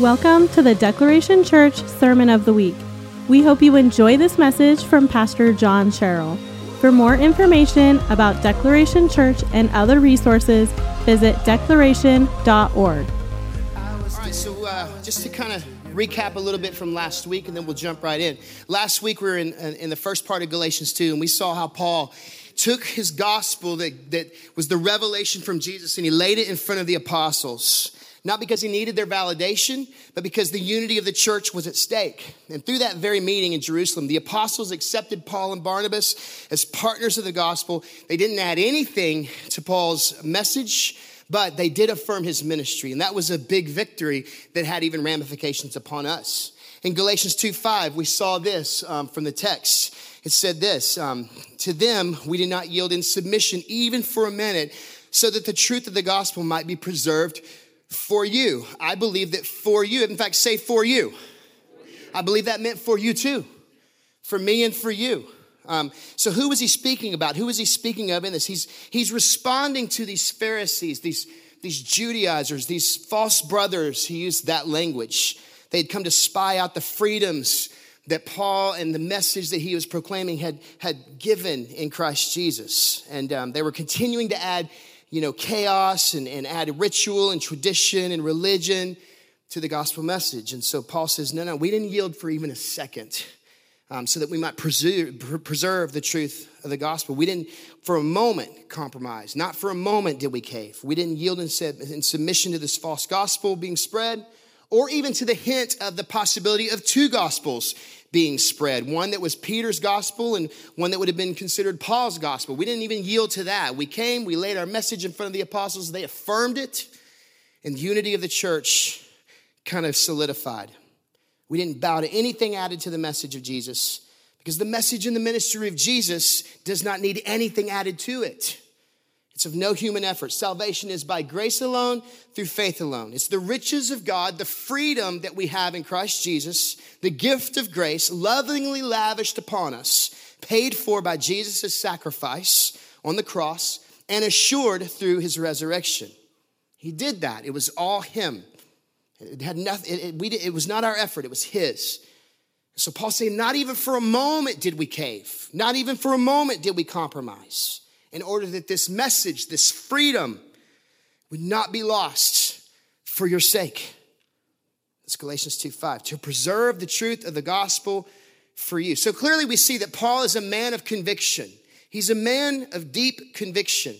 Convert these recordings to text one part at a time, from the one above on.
Welcome to the Declaration Church Sermon of the Week. We hope you enjoy this message from Pastor John Sherrill. For more information about Declaration Church and other resources, visit declaration.org. All right, so uh, just to kind of recap a little bit from last week, and then we'll jump right in. Last week we were in, in the first part of Galatians 2, and we saw how Paul took his gospel that, that was the revelation from Jesus and he laid it in front of the apostles. Not because he needed their validation, but because the unity of the church was at stake. And through that very meeting in Jerusalem, the apostles accepted Paul and Barnabas as partners of the gospel. They didn't add anything to Paul's message, but they did affirm his ministry. And that was a big victory that had even ramifications upon us. In Galatians 2 5, we saw this um, from the text. It said this um, To them, we did not yield in submission even for a minute, so that the truth of the gospel might be preserved for you. I believe that for you, in fact, say for you. I believe that meant for you too, for me and for you. Um, so who was he speaking about? Who was he speaking of in this? He's, he's responding to these Pharisees, these, these Judaizers, these false brothers. He used that language. They'd come to spy out the freedoms that Paul and the message that he was proclaiming had, had given in Christ Jesus. And um, they were continuing to add you know, chaos and, and add ritual and tradition and religion to the gospel message. And so Paul says, no, no, we didn't yield for even a second um, so that we might preserve, preserve the truth of the gospel. We didn't for a moment compromise. Not for a moment did we cave. We didn't yield in, in submission to this false gospel being spread or even to the hint of the possibility of two gospels being spread one that was Peter's gospel and one that would have been considered Paul's gospel. We didn't even yield to that. We came, we laid our message in front of the apostles, they affirmed it, and the unity of the church kind of solidified. We didn't bow to anything added to the message of Jesus because the message in the ministry of Jesus does not need anything added to it. It's of no human effort. Salvation is by grace alone, through faith alone. It's the riches of God, the freedom that we have in Christ Jesus, the gift of grace, lovingly lavished upon us, paid for by Jesus' sacrifice on the cross, and assured through his resurrection. He did that. It was all him. It had nothing, it, it, we, it was not our effort, it was his. So Paul saying, not even for a moment did we cave. Not even for a moment did we compromise in order that this message, this freedom, would not be lost for your sake. That's Galatians 2 5. To preserve the truth of the gospel for you. So clearly, we see that Paul is a man of conviction. He's a man of deep conviction.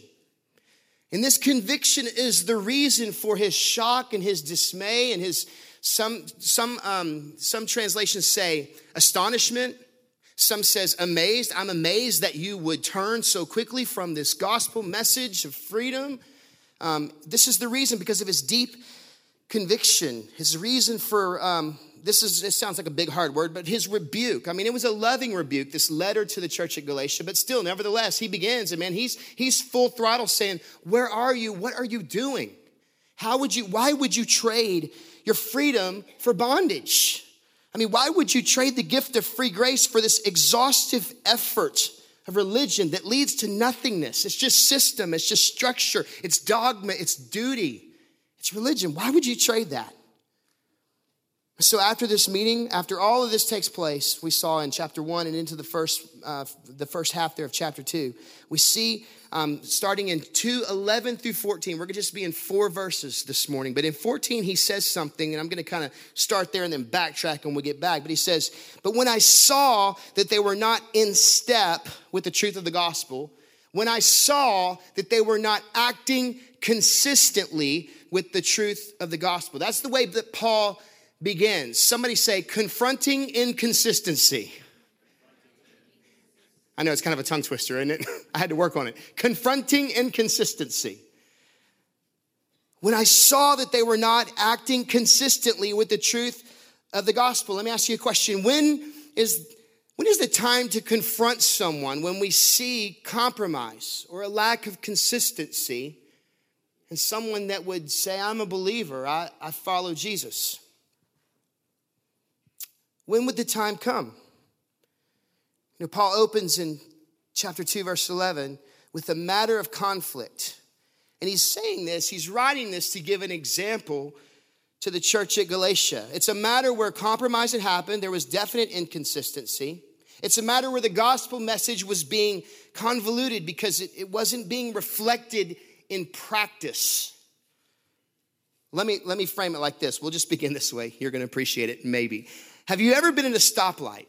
And this conviction is the reason for his shock and his dismay and his some some um, some translations say astonishment some says amazed. I'm amazed that you would turn so quickly from this gospel message of freedom. Um, this is the reason because of his deep conviction, his reason for um, this is this sounds like a big hard word, but his rebuke. I mean, it was a loving rebuke, this letter to the church at Galatia, but still, nevertheless, he begins, and man, he's he's full throttle saying, Where are you? What are you doing? How would you, why would you trade your freedom for bondage? I mean, why would you trade the gift of free grace for this exhaustive effort of religion that leads to nothingness? It's just system, it's just structure, it's dogma, it's duty, it's religion. Why would you trade that? So after this meeting, after all of this takes place, we saw in chapter one and into the first, uh, the first half there of chapter two, we see um, starting in 2 11 through 14. We're going to just be in four verses this morning. But in 14, he says something, and I'm going to kind of start there and then backtrack when we get back. But he says, But when I saw that they were not in step with the truth of the gospel, when I saw that they were not acting consistently with the truth of the gospel, that's the way that Paul begins. Somebody say, confronting inconsistency. I know it's kind of a tongue twister, isn't it? I had to work on it. Confronting inconsistency. When I saw that they were not acting consistently with the truth of the gospel, let me ask you a question. When is, when is the time to confront someone when we see compromise or a lack of consistency and someone that would say, I'm a believer, I, I follow Jesus? When would the time come? You know, Paul opens in chapter 2, verse 11, with a matter of conflict. And he's saying this, he's writing this to give an example to the church at Galatia. It's a matter where compromise had happened, there was definite inconsistency. It's a matter where the gospel message was being convoluted because it, it wasn't being reflected in practice. Let me, let me frame it like this. We'll just begin this way. You're going to appreciate it, maybe. Have you ever been in a stoplight?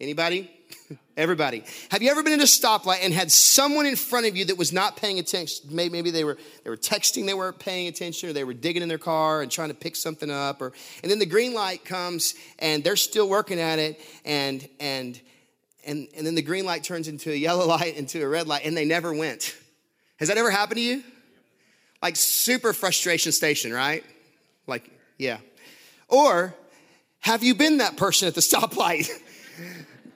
Anybody? Everybody. Have you ever been in a stoplight and had someone in front of you that was not paying attention? Maybe they were, they were texting, they weren't paying attention, or they were digging in their car and trying to pick something up, or and then the green light comes and they're still working at it, and and and and then the green light turns into a yellow light, into a red light, and they never went. Has that ever happened to you? Like super frustration station, right? Like, yeah. Or have you been that person at the stoplight?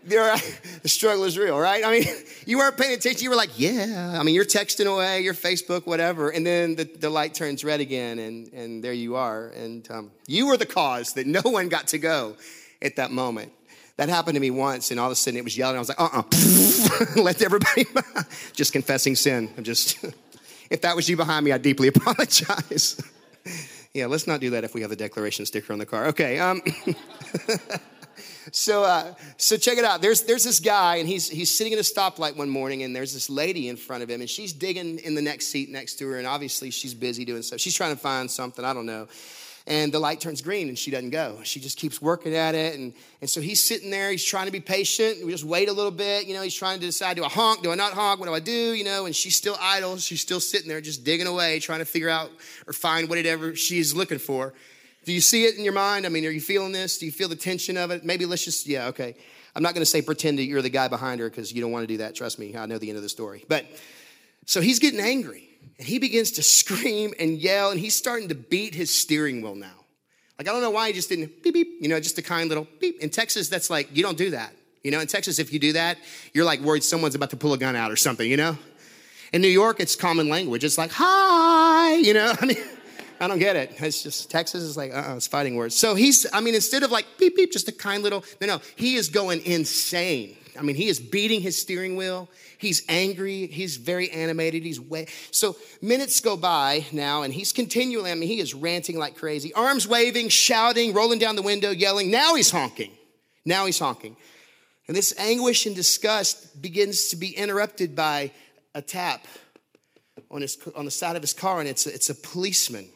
the struggle is real, right? I mean, you weren't paying attention. You were like, yeah. I mean, you're texting away, your Facebook, whatever. And then the, the light turns red again, and, and there you are. And um, you were the cause that no one got to go at that moment. That happened to me once, and all of a sudden it was yelling. I was like, uh uh-uh. uh let everybody, just confessing sin. I'm just, if that was you behind me, I deeply apologize. Yeah, let's not do that if we have the declaration sticker on the car. Okay. Um, so, uh, so check it out. There's, there's this guy, and he's, he's sitting at a stoplight one morning, and there's this lady in front of him, and she's digging in the next seat next to her, and obviously she's busy doing stuff. She's trying to find something, I don't know. And the light turns green, and she doesn't go. She just keeps working at it, and, and so he's sitting there. He's trying to be patient. We just wait a little bit. You know, he's trying to decide: do I honk? Do I not honk? What do I do? You know, and she's still idle. She's still sitting there, just digging away, trying to figure out or find whatever she's looking for. Do you see it in your mind? I mean, are you feeling this? Do you feel the tension of it? Maybe let's just, yeah, okay. I'm not going to say pretend that you're the guy behind her because you don't want to do that. Trust me, I know the end of the story. But so he's getting angry and he begins to scream and yell and he's starting to beat his steering wheel now. Like, I don't know why he just didn't beep, beep, you know, just a kind little beep. In Texas, that's like, you don't do that. You know, in Texas, if you do that, you're like worried someone's about to pull a gun out or something, you know? In New York, it's common language. It's like, hi, you know? I mean, I don't get it. It's just Texas is like, uh-uh, it's fighting words. So he's, I mean, instead of like beep beep, just a kind little, no, no, he is going insane. I mean, he is beating his steering wheel. He's angry. He's very animated. He's way. So minutes go by now, and he's continually, I mean, he is ranting like crazy, arms waving, shouting, rolling down the window, yelling. Now he's honking. Now he's honking. And this anguish and disgust begins to be interrupted by a tap on, his, on the side of his car, and it's a, it's a policeman.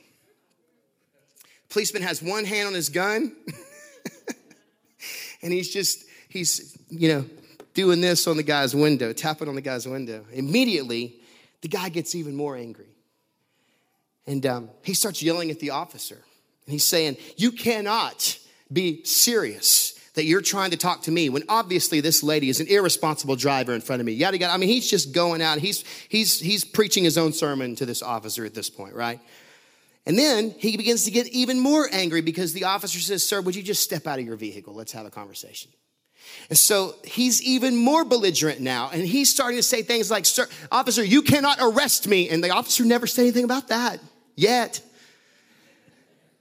Policeman has one hand on his gun, and he's just, he's, you know, doing this on the guy's window, tapping on the guy's window. Immediately, the guy gets even more angry. And um, he starts yelling at the officer. And he's saying, You cannot be serious that you're trying to talk to me when obviously this lady is an irresponsible driver in front of me. Yada yada. I mean, he's just going out. He's he's he's preaching his own sermon to this officer at this point, right? And then he begins to get even more angry because the officer says, Sir, would you just step out of your vehicle? Let's have a conversation. And so he's even more belligerent now. And he's starting to say things like, Sir, officer, you cannot arrest me. And the officer never said anything about that yet.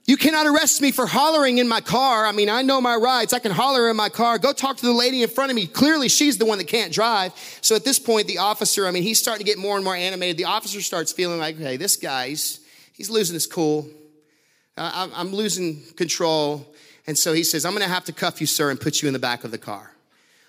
You cannot arrest me for hollering in my car. I mean, I know my rights. I can holler in my car. Go talk to the lady in front of me. Clearly, she's the one that can't drive. So at this point, the officer, I mean, he's starting to get more and more animated. The officer starts feeling like, hey, this guy's, he's losing his cool. I'm losing control. And so he says, I'm going to have to cuff you, sir, and put you in the back of the car.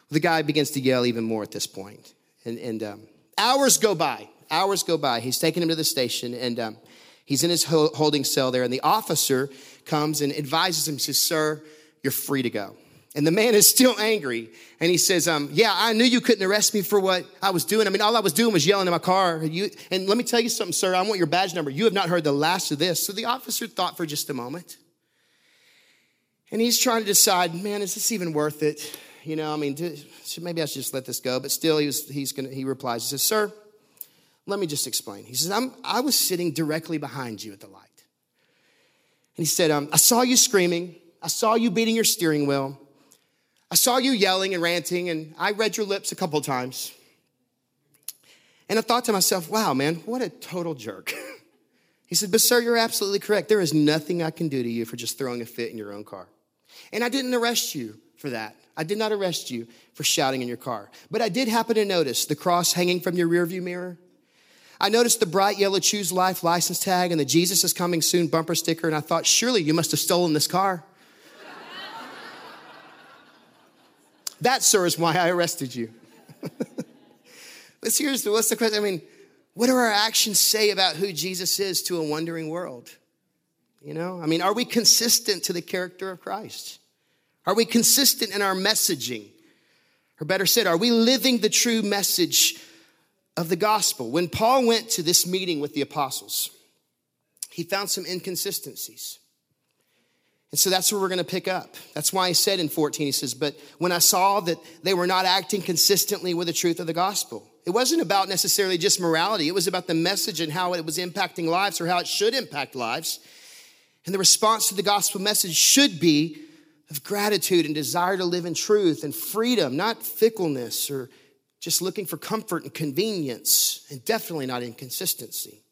The guy begins to yell even more at this point. And, and um, hours go by. Hours go by. He's taking him to the station, and um, he's in his holding cell there. And the officer comes and advises him, says, Sir, you're free to go. And the man is still angry. And he says, um, Yeah, I knew you couldn't arrest me for what I was doing. I mean, all I was doing was yelling in my car. You, and let me tell you something, sir. I want your badge number. You have not heard the last of this. So the officer thought for just a moment. And he's trying to decide, man, is this even worth it? You know, I mean, maybe I should just let this go. But still, he, was, he's gonna, he replies, he says, Sir, let me just explain. He says, I'm, I was sitting directly behind you at the light. And he said, um, I saw you screaming. I saw you beating your steering wheel. I saw you yelling and ranting, and I read your lips a couple times. And I thought to myself, wow, man, what a total jerk. he said, But, sir, you're absolutely correct. There is nothing I can do to you for just throwing a fit in your own car. And I didn't arrest you for that. I did not arrest you for shouting in your car. But I did happen to notice the cross hanging from your rearview mirror. I noticed the bright yellow Choose Life license tag and the Jesus is coming soon bumper sticker, and I thought, surely you must have stolen this car. that, sir, is why I arrested you. but seriously, what's the question? I mean, what do our actions say about who Jesus is to a wondering world? You know, I mean, are we consistent to the character of Christ? Are we consistent in our messaging? Or better said, are we living the true message of the gospel? When Paul went to this meeting with the apostles, he found some inconsistencies. And so that's where we're going to pick up. That's why he said in 14, he says, But when I saw that they were not acting consistently with the truth of the gospel, it wasn't about necessarily just morality, it was about the message and how it was impacting lives or how it should impact lives. And the response to the gospel message should be of gratitude and desire to live in truth and freedom, not fickleness or just looking for comfort and convenience, and definitely not inconsistency.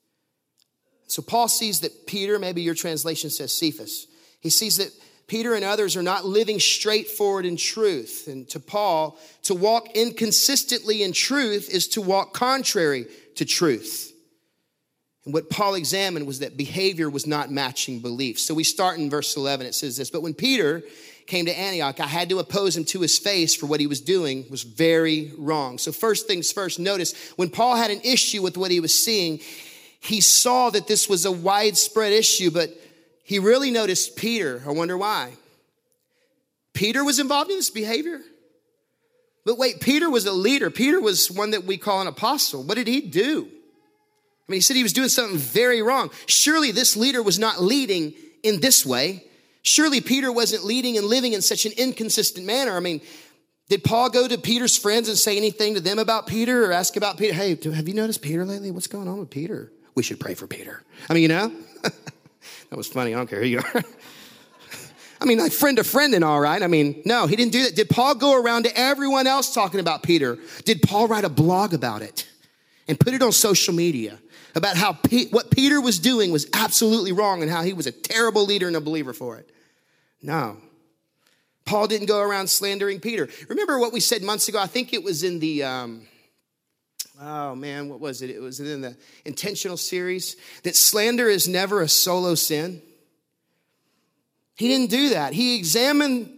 So Paul sees that Peter, maybe your translation says Cephas, he sees that Peter and others are not living straightforward in truth. And to Paul, to walk inconsistently in truth is to walk contrary to truth. And what Paul examined was that behavior was not matching belief. So we start in verse 11. It says this But when Peter came to Antioch, I had to oppose him to his face for what he was doing was very wrong. So, first things first, notice when Paul had an issue with what he was seeing, he saw that this was a widespread issue, but he really noticed Peter. I wonder why. Peter was involved in this behavior. But wait, Peter was a leader. Peter was one that we call an apostle. What did he do? I mean, he said he was doing something very wrong. Surely this leader was not leading in this way. Surely Peter wasn't leading and living in such an inconsistent manner. I mean, did Paul go to Peter's friends and say anything to them about Peter or ask about Peter? Hey, have you noticed Peter lately? What's going on with Peter? We should pray for Peter. I mean, you know, that was funny. I don't care who you are. I mean, like friend to friend and all right. I mean, no, he didn't do that. Did Paul go around to everyone else talking about Peter? Did Paul write a blog about it and put it on social media? about how what Peter was doing was absolutely wrong and how he was a terrible leader and a believer for it. No. Paul didn't go around slandering Peter. Remember what we said months ago? I think it was in the, um, oh man, what was it? It was in the intentional series that slander is never a solo sin. He didn't do that. He examined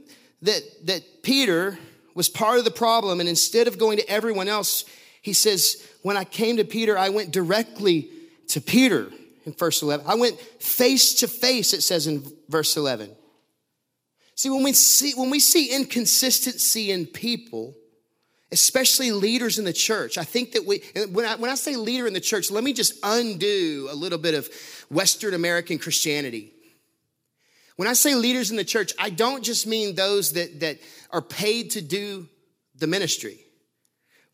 that, that Peter was part of the problem, and instead of going to everyone else, he says, When I came to Peter, I went directly to Peter in verse 11. I went face to face, it says in verse 11. See, when we see, when we see inconsistency in people, especially leaders in the church, I think that we, when I, when I say leader in the church, let me just undo a little bit of Western American Christianity. When I say leaders in the church, I don't just mean those that, that are paid to do the ministry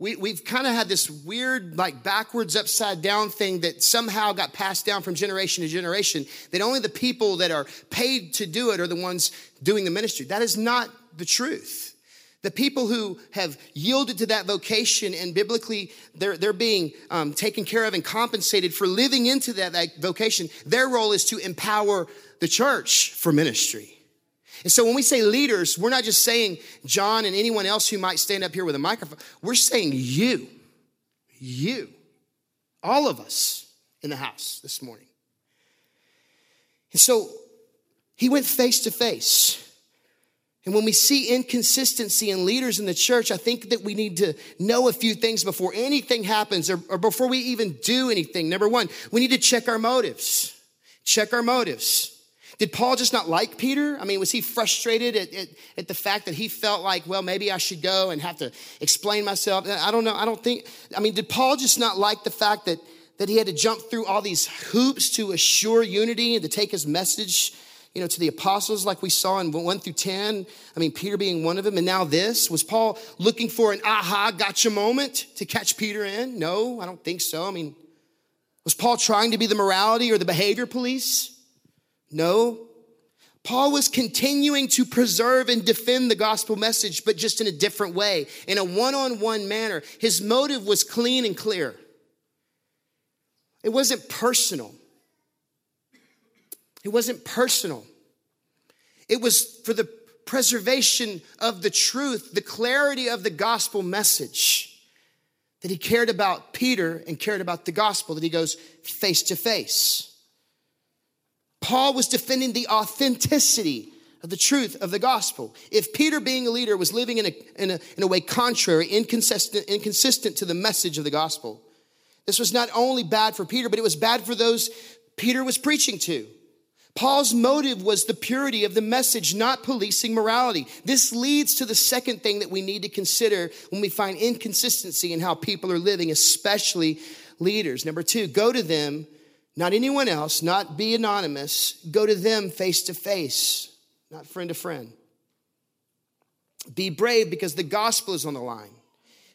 we, we've kind of had this weird, like backwards, upside down thing that somehow got passed down from generation to generation, that only the people that are paid to do it are the ones doing the ministry. That is not the truth. The people who have yielded to that vocation and biblically they're, they're being um, taken care of and compensated for living into that, that vocation, their role is to empower the church for ministry. And so when we say leaders, we're not just saying John and anyone else who might stand up here with a microphone. We're saying you, you, all of us in the house this morning. And so he went face to face. And when we see inconsistency in leaders in the church, I think that we need to know a few things before anything happens or, or before we even do anything. Number one, we need to check our motives. Check our motives. Did Paul just not like Peter? I mean, was he frustrated at, at, at, the fact that he felt like, well, maybe I should go and have to explain myself? I don't know. I don't think, I mean, did Paul just not like the fact that, that he had to jump through all these hoops to assure unity and to take his message, you know, to the apostles like we saw in 1 through 10? I mean, Peter being one of them, and now this. Was Paul looking for an aha gotcha moment to catch Peter in? No, I don't think so. I mean, was Paul trying to be the morality or the behavior police? No. Paul was continuing to preserve and defend the gospel message, but just in a different way, in a one on one manner. His motive was clean and clear. It wasn't personal. It wasn't personal. It was for the preservation of the truth, the clarity of the gospel message. that he cared about Peter and cared about the gospel, that he goes face to face. Paul was defending the authenticity of the truth of the gospel. If Peter, being a leader, was living in a, in a, in a way contrary, inconsistent, inconsistent to the message of the gospel, this was not only bad for Peter, but it was bad for those Peter was preaching to. Paul's motive was the purity of the message, not policing morality. This leads to the second thing that we need to consider when we find inconsistency in how people are living, especially leaders. Number two, go to them, not anyone else, not be anonymous, go to them face to face, not friend to friend. Be brave because the gospel is on the line.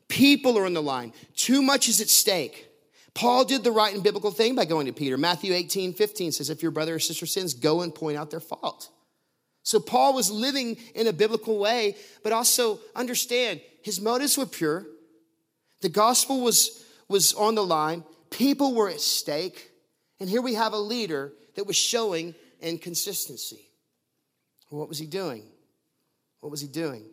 People are on the line. Too much is at stake. Paul did the right and biblical thing by going to Peter. Matthew 18, 15 says, If your brother or sister sins, go and point out their fault. So Paul was living in a biblical way, but also understand his motives were pure. The gospel was, was on the line, people were at stake, and here we have a leader that was showing inconsistency. What was he doing? What was he doing?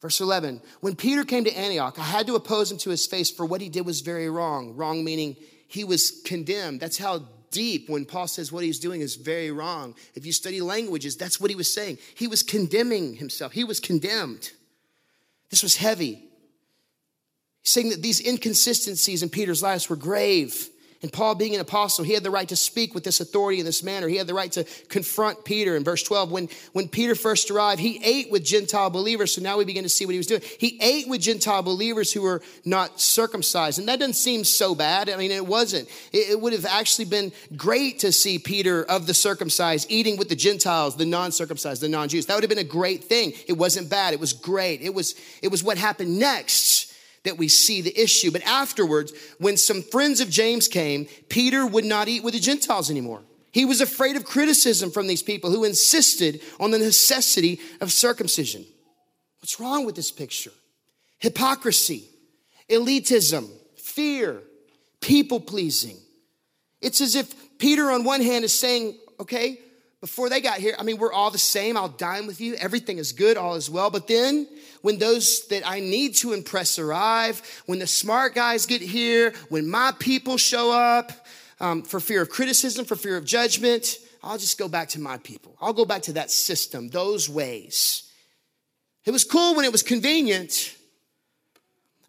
Verse 11, when Peter came to Antioch, I had to oppose him to his face, for what he did was very wrong. Wrong meaning he was condemned. That's how deep when Paul says what he's doing is very wrong. If you study languages, that's what he was saying. He was condemning himself, he was condemned. This was heavy. He's saying that these inconsistencies in Peter's lives were grave. And Paul, being an apostle, he had the right to speak with this authority in this manner. He had the right to confront Peter. In verse 12, when, when Peter first arrived, he ate with Gentile believers. So now we begin to see what he was doing. He ate with Gentile believers who were not circumcised. And that doesn't seem so bad. I mean, it wasn't. It, it would have actually been great to see Peter of the circumcised eating with the Gentiles, the non circumcised, the non Jews. That would have been a great thing. It wasn't bad. It was great. It was, it was what happened next that we see the issue. But afterwards, when some friends of James came, Peter would not eat with the Gentiles anymore. He was afraid of criticism from these people who insisted on the necessity of circumcision. What's wrong with this picture? Hypocrisy, elitism, fear, people pleasing. It's as if Peter, on one hand, is saying, okay, before they got here, I mean, we're all the same. I'll dine with you. Everything is good. All is well. But then when those that I need to impress arrive, when the smart guys get here, when my people show up um, for fear of criticism, for fear of judgment, I'll just go back to my people. I'll go back to that system, those ways. It was cool when it was convenient.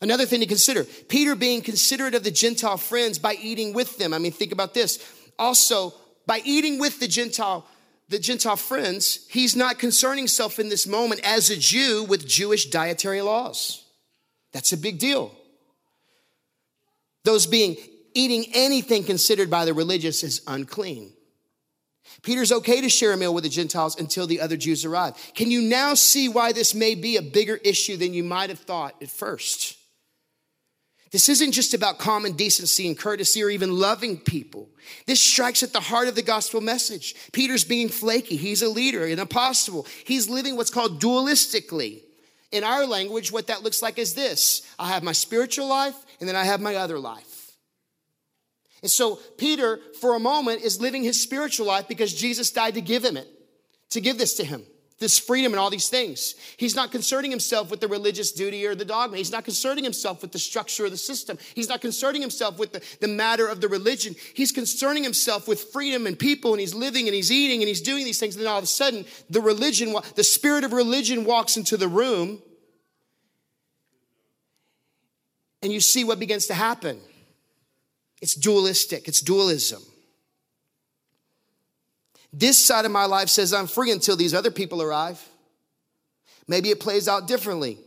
Another thing to consider Peter being considerate of the Gentile friends by eating with them. I mean, think about this. Also, by eating with the Gentile the Gentile friends, he's not concerning himself in this moment as a Jew with Jewish dietary laws. That's a big deal. Those being eating anything considered by the religious as unclean. Peter's okay to share a meal with the Gentiles until the other Jews arrive. Can you now see why this may be a bigger issue than you might have thought at first? This isn't just about common decency and courtesy or even loving people. This strikes at the heart of the gospel message. Peter's being flaky. He's a leader, an apostle. He's living what's called dualistically. In our language, what that looks like is this I have my spiritual life, and then I have my other life. And so, Peter, for a moment, is living his spiritual life because Jesus died to give him it, to give this to him this freedom and all these things. He's not concerning himself with the religious duty or the dogma. He's not concerning himself with the structure of the system. He's not concerning himself with the, the matter of the religion. He's concerning himself with freedom and people, and he's living and he's eating and he's doing these things. And then all of a sudden, the religion, the spirit of religion walks into the room, and you see what begins to happen. It's dualistic, it's dualism. This side of my life says I'm free until these other people arrive. Maybe it plays out differently.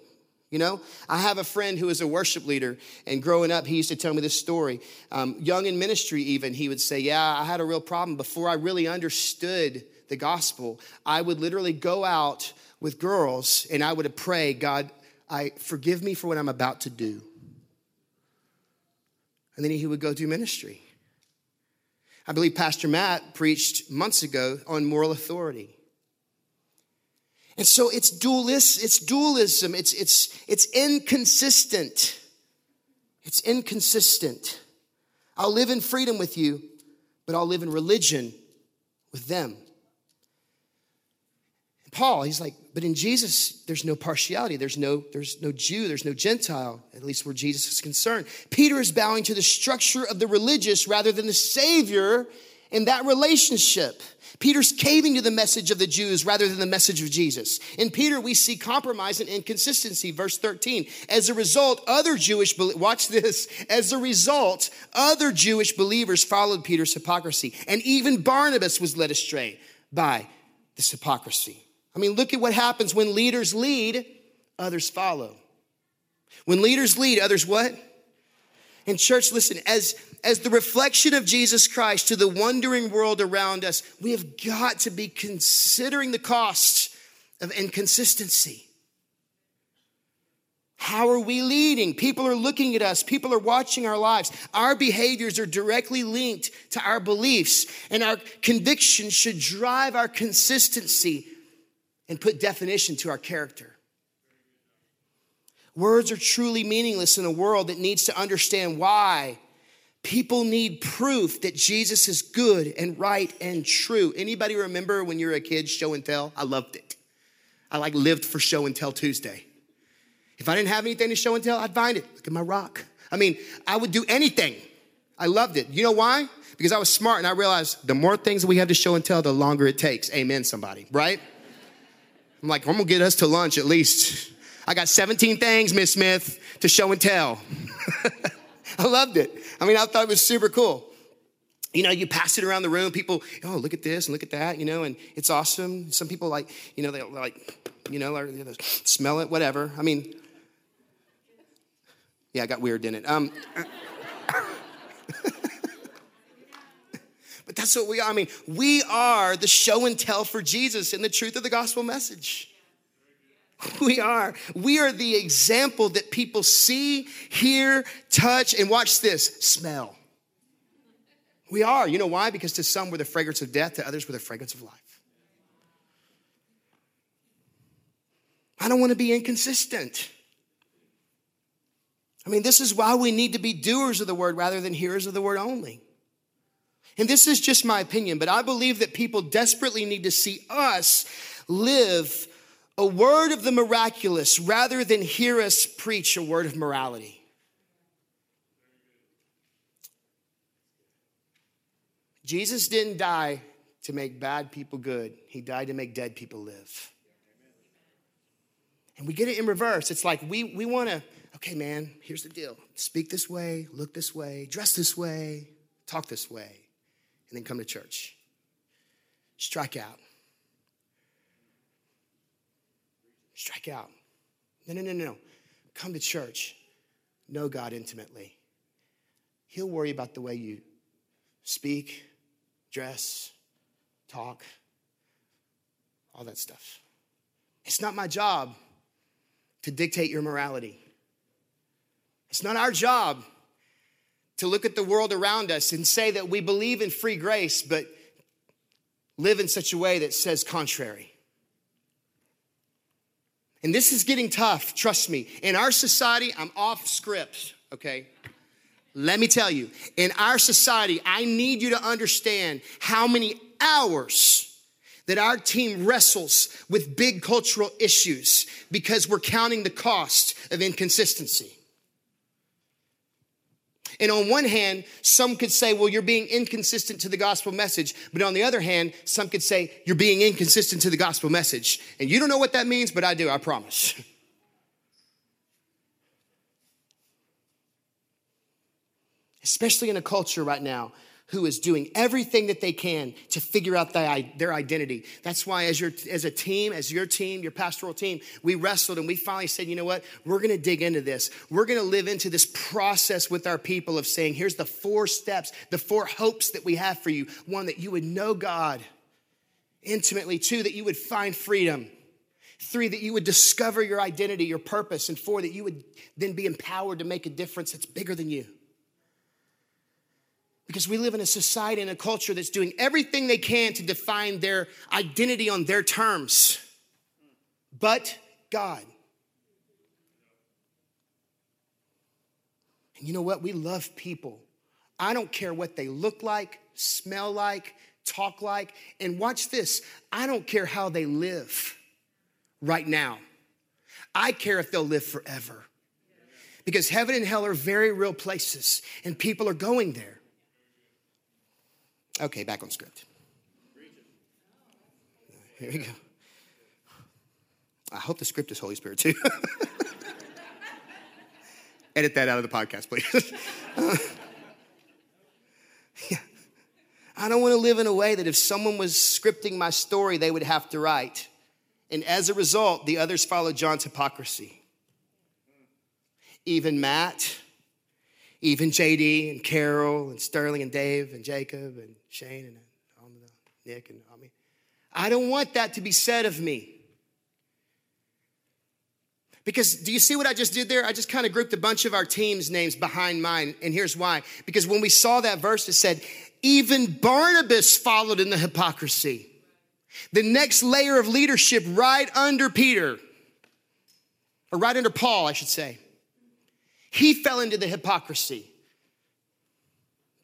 You know, I have a friend who is a worship leader, and growing up, he used to tell me this story. Um, young in ministry, even, he would say, Yeah, I had a real problem. Before I really understood the gospel, I would literally go out with girls and I would pray, God, I forgive me for what I'm about to do. And then he would go do ministry. I believe Pastor Matt preached months ago on moral authority. And so it's it's dualism, it's it's it's inconsistent. It's inconsistent. I'll live in freedom with you, but I'll live in religion with them. Paul, he's like, but in Jesus, there's no partiality. There's no, there's no Jew, there's no Gentile, at least where Jesus is concerned. Peter is bowing to the structure of the religious rather than the Savior in that relationship. Peter's caving to the message of the Jews rather than the message of Jesus. In Peter, we see compromise and inconsistency. Verse 13. As a result, other Jewish, watch this. As a result, other Jewish believers followed Peter's hypocrisy. And even Barnabas was led astray by this hypocrisy. I mean, look at what happens when leaders lead, others follow. When leaders lead, others what? And church, listen, as, as the reflection of Jesus Christ to the wondering world around us, we have got to be considering the cost of inconsistency. How are we leading? People are looking at us. People are watching our lives. Our behaviors are directly linked to our beliefs, and our convictions should drive our consistency and put definition to our character. Words are truly meaningless in a world that needs to understand why. People need proof that Jesus is good and right and true. Anybody remember when you were a kid, show and tell? I loved it. I like lived for show and tell Tuesday. If I didn't have anything to show and tell, I'd find it. Look at my rock. I mean, I would do anything. I loved it. You know why? Because I was smart and I realized the more things we have to show and tell, the longer it takes. Amen, somebody, right? I'm like, I'm gonna get us to lunch at least. I got 17 things, Miss Smith, to show and tell. I loved it. I mean, I thought it was super cool. You know, you pass it around the room, people, oh, look at this and look at that, you know, and it's awesome. Some people like, you know, they like, you know, or, you know smell it, whatever. I mean, yeah, I got weird, didn't it? Um, But that's what we are. I mean, we are the show and tell for Jesus in the truth of the gospel message. We are. We are the example that people see, hear, touch, and watch this smell. We are. You know why? Because to some we're the fragrance of death, to others we're the fragrance of life. I don't want to be inconsistent. I mean, this is why we need to be doers of the word rather than hearers of the word only. And this is just my opinion, but I believe that people desperately need to see us live a word of the miraculous rather than hear us preach a word of morality. Jesus didn't die to make bad people good, He died to make dead people live. And we get it in reverse. It's like we, we want to, okay, man, here's the deal speak this way, look this way, dress this way, talk this way and then come to church. Strike out. Strike out. No, no, no, no. Come to church. Know God intimately. He'll worry about the way you speak, dress, talk, all that stuff. It's not my job to dictate your morality. It's not our job to look at the world around us and say that we believe in free grace, but live in such a way that says contrary. And this is getting tough, trust me. In our society, I'm off script, okay? Let me tell you, in our society, I need you to understand how many hours that our team wrestles with big cultural issues because we're counting the cost of inconsistency. And on one hand, some could say, well, you're being inconsistent to the gospel message. But on the other hand, some could say, you're being inconsistent to the gospel message. And you don't know what that means, but I do, I promise. Especially in a culture right now who is doing everything that they can to figure out their identity. That's why, as, your, as a team, as your team, your pastoral team, we wrestled and we finally said, you know what? We're gonna dig into this. We're gonna live into this process with our people of saying, here's the four steps, the four hopes that we have for you. One, that you would know God intimately. Two, that you would find freedom. Three, that you would discover your identity, your purpose. And four, that you would then be empowered to make a difference that's bigger than you. Because we live in a society and a culture that's doing everything they can to define their identity on their terms, but God. And you know what? We love people. I don't care what they look like, smell like, talk like, and watch this I don't care how they live. right now. I care if they'll live forever. Because heaven and hell are very real places, and people are going there. Okay, back on script. Here we go. I hope the script is Holy Spirit too. Edit that out of the podcast, please. uh, yeah. I don't want to live in a way that if someone was scripting my story, they would have to write. And as a result, the others followed John's hypocrisy. Even Matt, even JD and Carol and Sterling and Dave and Jacob and Shane and um, Nick and I mean, I don't want that to be said of me. Because do you see what I just did there? I just kind of grouped a bunch of our teams' names behind mine. And here's why. Because when we saw that verse, it said, even Barnabas followed in the hypocrisy. The next layer of leadership right under Peter, or right under Paul, I should say. He fell into the hypocrisy.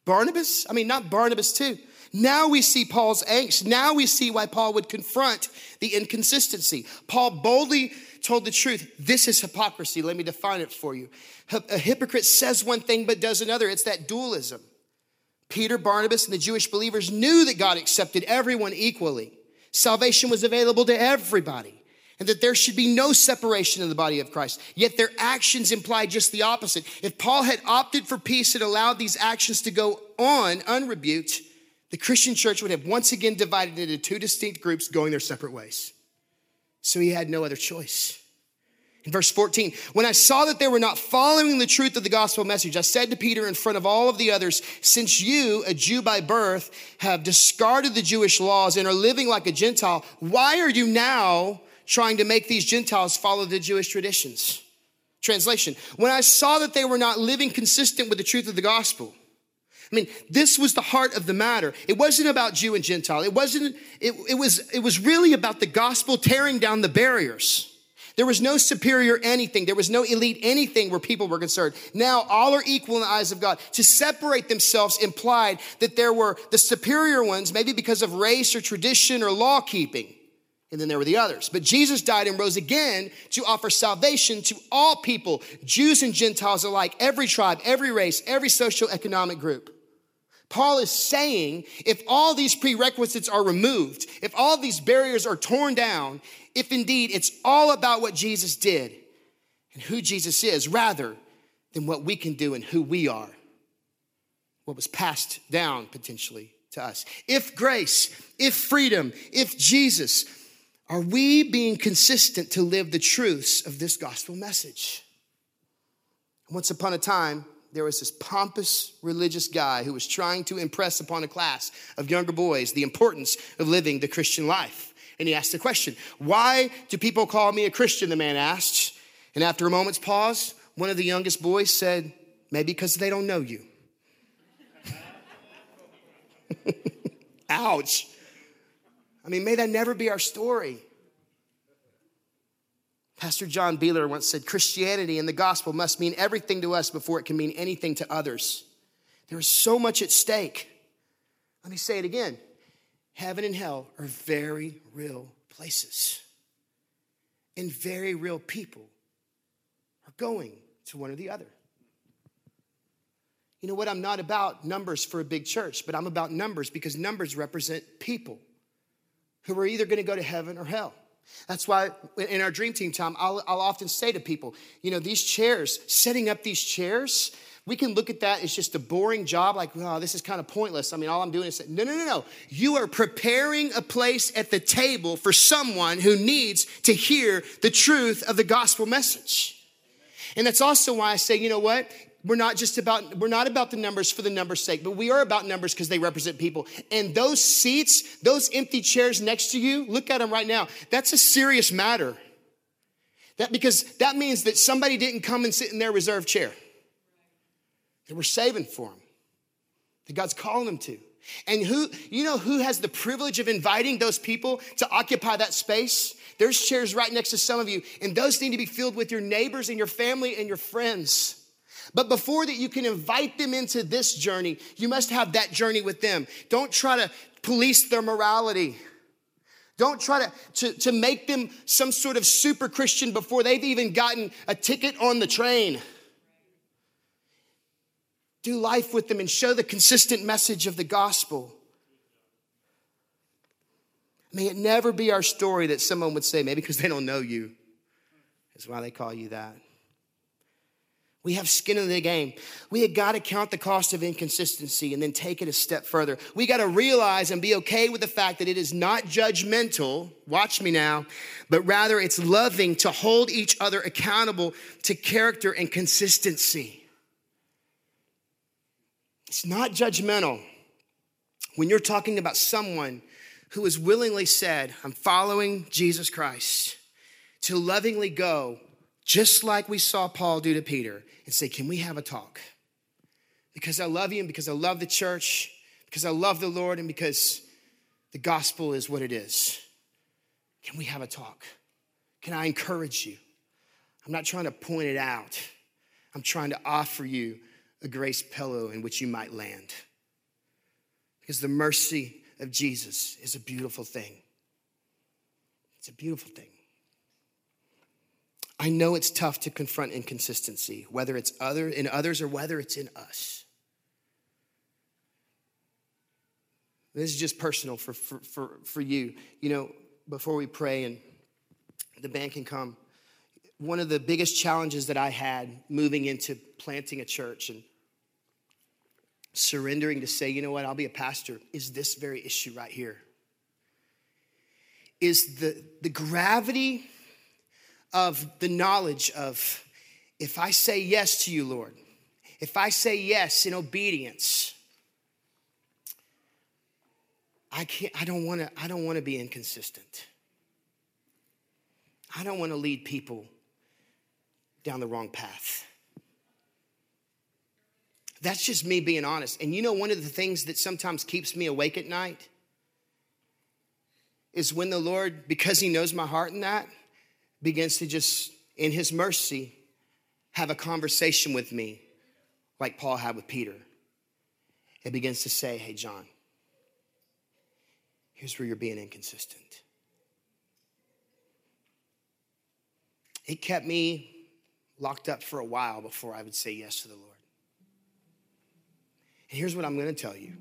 Barnabas? I mean, not Barnabas, too. Now we see Paul's angst. Now we see why Paul would confront the inconsistency. Paul boldly told the truth. This is hypocrisy. Let me define it for you. A hypocrite says one thing but does another. It's that dualism. Peter, Barnabas, and the Jewish believers knew that God accepted everyone equally. Salvation was available to everybody and that there should be no separation in the body of Christ. Yet their actions imply just the opposite. If Paul had opted for peace and allowed these actions to go on unrebuked, the Christian church would have once again divided into two distinct groups going their separate ways. So he had no other choice. In verse 14, when I saw that they were not following the truth of the gospel message, I said to Peter in front of all of the others, since you, a Jew by birth, have discarded the Jewish laws and are living like a Gentile, why are you now trying to make these Gentiles follow the Jewish traditions? Translation, when I saw that they were not living consistent with the truth of the gospel, I mean, this was the heart of the matter. It wasn't about Jew and Gentile. It wasn't, it, it was, it was really about the gospel tearing down the barriers. There was no superior anything. There was no elite anything where people were concerned. Now all are equal in the eyes of God. To separate themselves implied that there were the superior ones, maybe because of race or tradition or law keeping. And then there were the others. But Jesus died and rose again to offer salvation to all people, Jews and Gentiles alike, every tribe, every race, every social economic group. Paul is saying if all these prerequisites are removed, if all these barriers are torn down, if indeed it's all about what Jesus did and who Jesus is rather than what we can do and who we are, what was passed down potentially to us. If grace, if freedom, if Jesus, are we being consistent to live the truths of this gospel message? Once upon a time, there was this pompous religious guy who was trying to impress upon a class of younger boys the importance of living the Christian life. And he asked the question, Why do people call me a Christian? The man asked. And after a moment's pause, one of the youngest boys said, Maybe because they don't know you. Ouch. I mean, may that never be our story. Pastor John Beeler once said Christianity and the gospel must mean everything to us before it can mean anything to others. There is so much at stake. Let me say it again heaven and hell are very real places, and very real people are going to one or the other. You know what? I'm not about numbers for a big church, but I'm about numbers because numbers represent people who are either going to go to heaven or hell. That's why in our dream team time, I'll, I'll, often say to people, you know, these chairs, setting up these chairs, we can look at that as just a boring job, like, oh, this is kind of pointless. I mean, all I'm doing is say, no, no, no, no. You are preparing a place at the table for someone who needs to hear the truth of the gospel message. And that's also why I say, you know what? We're not just about we're not about the numbers for the numbers sake but we are about numbers because they represent people. And those seats those empty chairs next to you look at them right now. That's a serious matter. That because that means that somebody didn't come and sit in their reserved chair. That we're saving for them that god's calling them to. And who you know who has the privilege of inviting those people to occupy that space? There's chairs right next to some of you and those need to be filled with your neighbors and your family and your friends but before that you can invite them into this journey, you must have that journey with them. Don't try to police their morality. Don't try to, to, to make them some sort of super Christian before they've even gotten a ticket on the train. Do life with them and show the consistent message of the gospel. May it never be our story that someone would say, maybe because they don't know you, is why they call you that. We have skin in the game. We have got to count the cost of inconsistency and then take it a step further. We got to realize and be okay with the fact that it is not judgmental, watch me now, but rather it's loving to hold each other accountable to character and consistency. It's not judgmental when you're talking about someone who has willingly said, I'm following Jesus Christ, to lovingly go, just like we saw Paul do to Peter, and say, Can we have a talk? Because I love you and because I love the church, because I love the Lord, and because the gospel is what it is. Can we have a talk? Can I encourage you? I'm not trying to point it out. I'm trying to offer you a grace pillow in which you might land. Because the mercy of Jesus is a beautiful thing. It's a beautiful thing. I know it's tough to confront inconsistency, whether it's other in others or whether it's in us. This is just personal for, for, for, for you. You know, before we pray and the band can come, one of the biggest challenges that I had moving into planting a church and surrendering to say, you know what, I'll be a pastor, is this very issue right here. Is the, the gravity of the knowledge of if I say yes to you, Lord, if I say yes in obedience, I can't, I don't wanna, I don't wanna be inconsistent. I don't wanna lead people down the wrong path. That's just me being honest. And you know, one of the things that sometimes keeps me awake at night is when the Lord, because He knows my heart in that, begins to just, in His mercy, have a conversation with me like Paul had with Peter. It begins to say, Hey, John, here's where you're being inconsistent. It kept me locked up for a while before I would say yes to the Lord. And here's what I'm going to tell you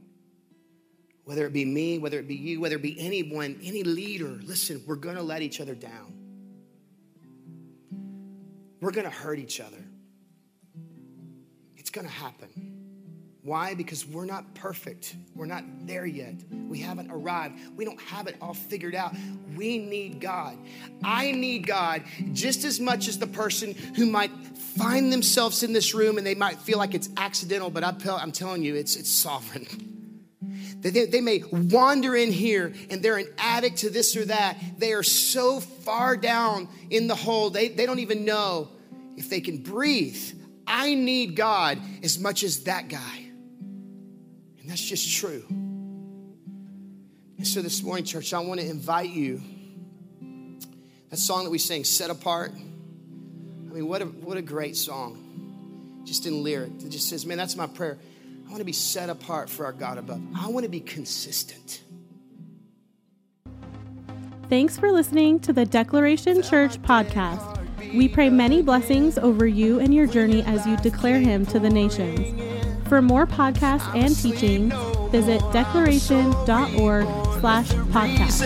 whether it be me, whether it be you, whether it be anyone, any leader, listen, we're going to let each other down. We're going to hurt each other. It's going to happen. Why? Because we're not perfect. We're not there yet. We haven't arrived. We don't have it all figured out. We need God. I need God just as much as the person who might find themselves in this room and they might feel like it's accidental, but I'm telling you, it's, it's sovereign. They, they may wander in here and they're an addict to this or that. They are so far down in the hole, they, they don't even know if they can breathe. I need God as much as that guy. And that's just true. And so this morning, church, I want to invite you. That song that we sing, Set Apart. I mean, what a, what a great song. Just in lyric. It just says, man, that's my prayer. I want to be set apart for our God above. I want to be consistent. Thanks for listening to the Declaration Church podcast. We pray many blessings over you and your journey as you declare Him to the nations. For more podcasts and teachings, visit declaration.org slash podcast.